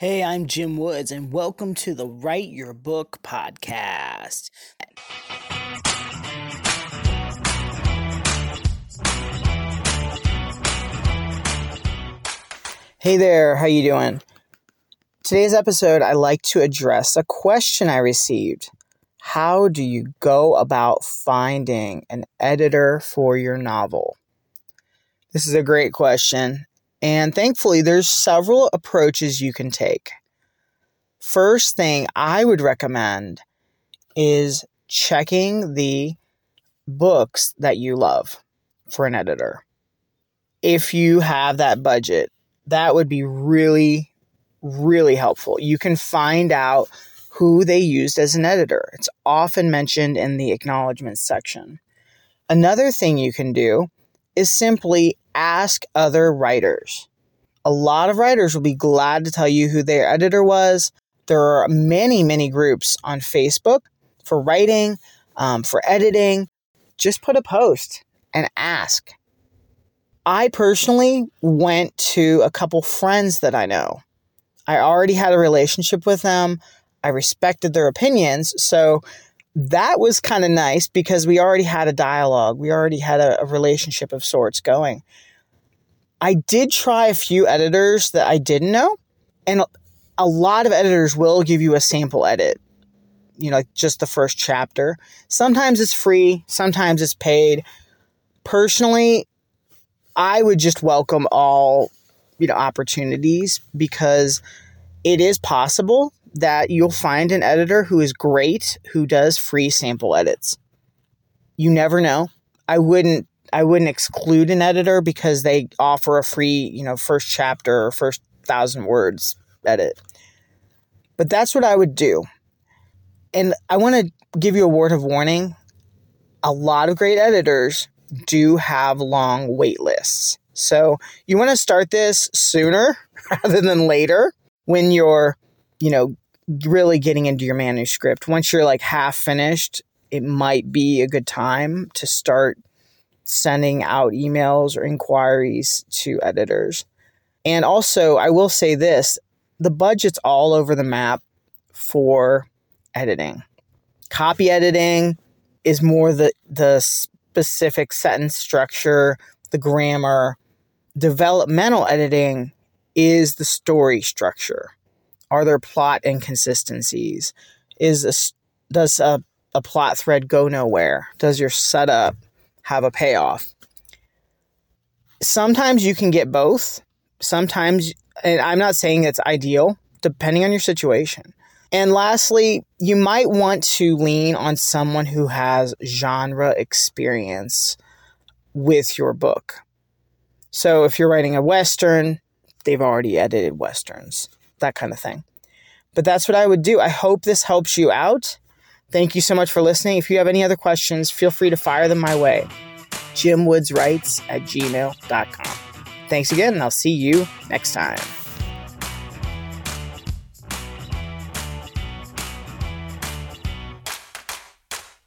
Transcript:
Hey, I'm Jim Woods, and welcome to the Write Your Book podcast. Hey there, how you doing? Today's episode, I like to address a question I received. How do you go about finding an editor for your novel? This is a great question, and thankfully, there's several approaches you can take. First thing I would recommend is checking the books that you love for an editor. If you have that budget, that would be really, really helpful. You can find out who they used as an editor. It's often mentioned in the acknowledgments section. Another thing you can do is simply ask other writers. A lot of writers will be glad to tell you who their editor was. There are many, many groups on Facebook for writing, um, for editing. Just put a post and ask. I personally went to a couple friends that I know. I already had a relationship with them. I respected their opinions. So that was kind of nice because we already had a dialogue. We already had a, a, relationship of sorts going. I did try a few editors that I didn't know, and a lot of editors will give you a sample edit, you know, like just the first chapter. Sometimes it's free, sometimes it's paid. Personally, I would just welcome all, you know, opportunities because it is possible that you'll find an editor who is great who does free sample edits. You never know. I wouldn't I wouldn't exclude an editor because they offer a free, you know, first chapter or first thousand words edit. But that's what I would do. And I want to give you a word of warning. A lot of great editors do have long wait lists. So you want to start this sooner rather than later when you're, you know, really getting into your manuscript. Once you're like half finished, it might be a good time to start sending out emails or inquiries to editors. And also, I will say this the budget's all over the map for editing. Copy editing is more the, the specific sentence structure, the grammar. Developmental editing is the story structure. Are there plot inconsistencies? Is does a, a plot thread go nowhere? Does your setup have a payoff? Sometimes you can get both. Sometimes, and I'm not saying it's ideal, depending on your situation. And lastly, you might want to lean on someone who has genre experience with your book. So if you're writing a Western, they've already edited Westerns that kind of thing. But that's what I would do. I hope this helps you out. Thank you so much for listening. If you have any other questions, feel free to fire them my way. JimWoodsWrites at gmail.com. Thanks again, and I'll see you next time.